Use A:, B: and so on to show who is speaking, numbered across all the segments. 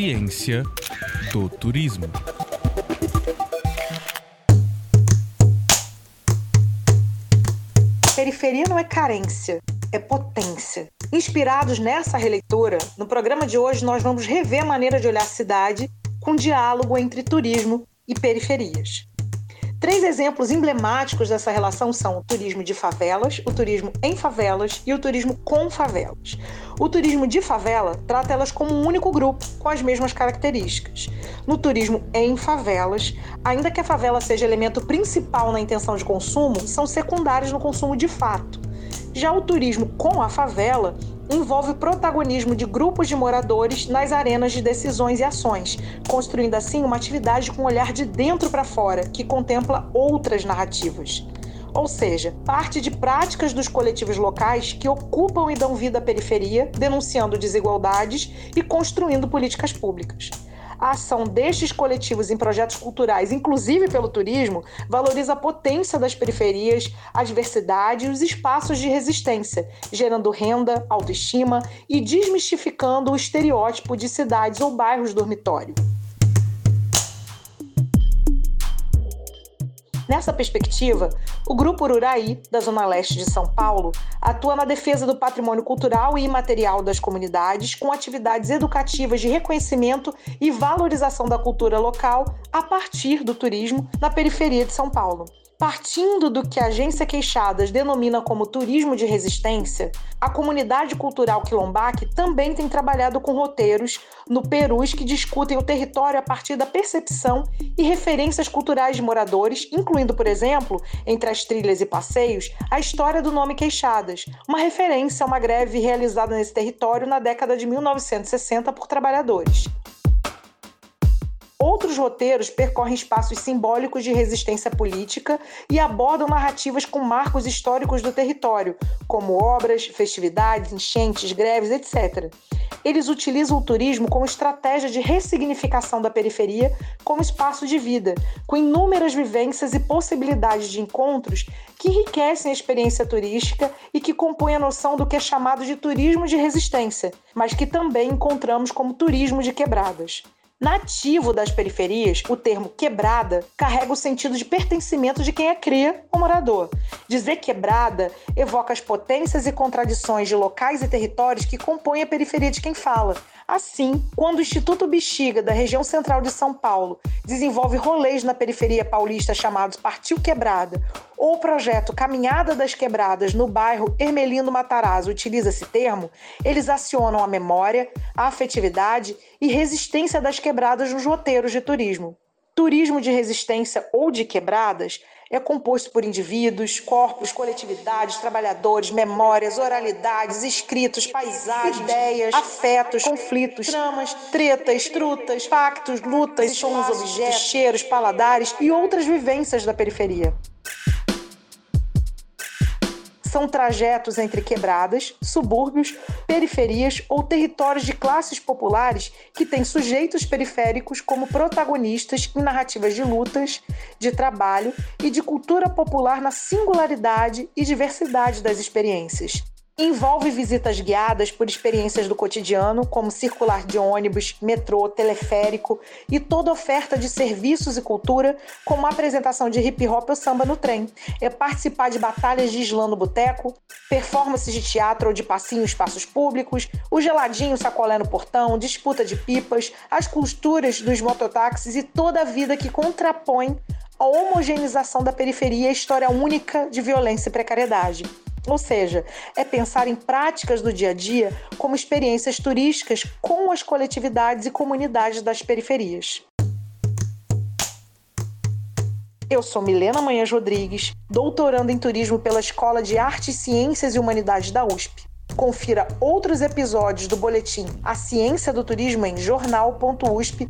A: Ciência do turismo.
B: Periferia não é carência, é potência. Inspirados nessa releitura, no programa de hoje nós vamos rever a maneira de olhar a cidade com diálogo entre turismo e periferias. Três exemplos emblemáticos dessa relação são o turismo de favelas, o turismo em favelas e o turismo com favelas. O turismo de favela trata elas como um único grupo, com as mesmas características. No turismo em favelas, ainda que a favela seja elemento principal na intenção de consumo, são secundários no consumo de fato. Já o turismo com a favela envolve o protagonismo de grupos de moradores nas arenas de decisões e ações, construindo assim uma atividade com um olhar de dentro para fora, que contempla outras narrativas. Ou seja, parte de práticas dos coletivos locais que ocupam e dão vida à periferia, denunciando desigualdades e construindo políticas públicas. A ação destes coletivos em projetos culturais, inclusive pelo turismo, valoriza a potência das periferias, a diversidade e os espaços de resistência, gerando renda, autoestima e desmistificando o estereótipo de cidades ou bairros dormitório. Nessa perspectiva, o Grupo Ururaí, da Zona Leste de São Paulo, atua na defesa do patrimônio cultural e imaterial das comunidades, com atividades educativas de reconhecimento e valorização da cultura local a partir do turismo na periferia de São Paulo. Partindo do que a agência Queixadas denomina como turismo de resistência, a comunidade cultural quilombaque também tem trabalhado com roteiros no Perus que discutem o território a partir da percepção e referências culturais de moradores, incluindo, por exemplo, entre as trilhas e passeios, a história do nome Queixadas, uma referência a uma greve realizada nesse território na década de 1960 por trabalhadores. Outros roteiros percorrem espaços simbólicos de resistência política e abordam narrativas com marcos históricos do território, como obras, festividades, enchentes, greves, etc. Eles utilizam o turismo como estratégia de ressignificação da periferia como espaço de vida, com inúmeras vivências e possibilidades de encontros que enriquecem a experiência turística e que compõem a noção do que é chamado de turismo de resistência, mas que também encontramos como turismo de quebradas. Nativo das periferias, o termo quebrada carrega o sentido de pertencimento de quem é cria ou morador. Dizer quebrada evoca as potências e contradições de locais e territórios que compõem a periferia de quem fala. Assim, quando o Instituto Bexiga, da região central de São Paulo, desenvolve rolês na periferia paulista chamados Partiu Quebrada, ou o projeto Caminhada das Quebradas no bairro Hermelino Matarazzo utiliza esse termo, eles acionam a memória, a afetividade e resistência das quebradas nos roteiros de turismo. Turismo de resistência ou de quebradas é composto por indivíduos, corpos, coletividades, trabalhadores, memórias, oralidades, escritos, paisagens, ideias, afetos, conflitos, tramas, tretas, trutas, pactos, lutas, sons, objetos, cheiros, paladares e outras vivências da periferia são trajetos entre quebradas, subúrbios, periferias ou territórios de classes populares que têm sujeitos periféricos como protagonistas em narrativas de lutas, de trabalho e de cultura popular na singularidade e diversidade das experiências. Envolve visitas guiadas por experiências do cotidiano, como circular de ônibus, metrô, teleférico e toda oferta de serviços e cultura, como a apresentação de hip hop ou samba no trem. É participar de batalhas de slam no boteco, performances de teatro ou de passinho em espaços públicos, o geladinho sacolé no portão, disputa de pipas, as costuras dos mototáxis e toda a vida que contrapõe a homogeneização da periferia e a história única de violência e precariedade. Ou seja, é pensar em práticas do dia a dia como experiências turísticas com as coletividades e comunidades das periferias. Eu sou Milena Manhãs Rodrigues, doutoranda em turismo pela Escola de Artes, Ciências e Humanidades da USP. Confira outros episódios do boletim A Ciência do Turismo em jornal.usp.br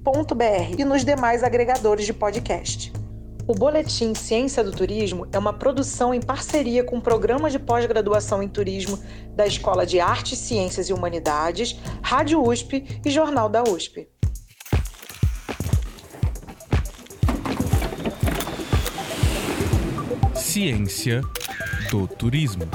B: e nos demais agregadores de podcast. O Boletim Ciência do Turismo é uma produção em parceria com o Programa de Pós-Graduação em Turismo da Escola de Artes, Ciências e Humanidades, Rádio USP e Jornal da USP.
A: Ciência do Turismo.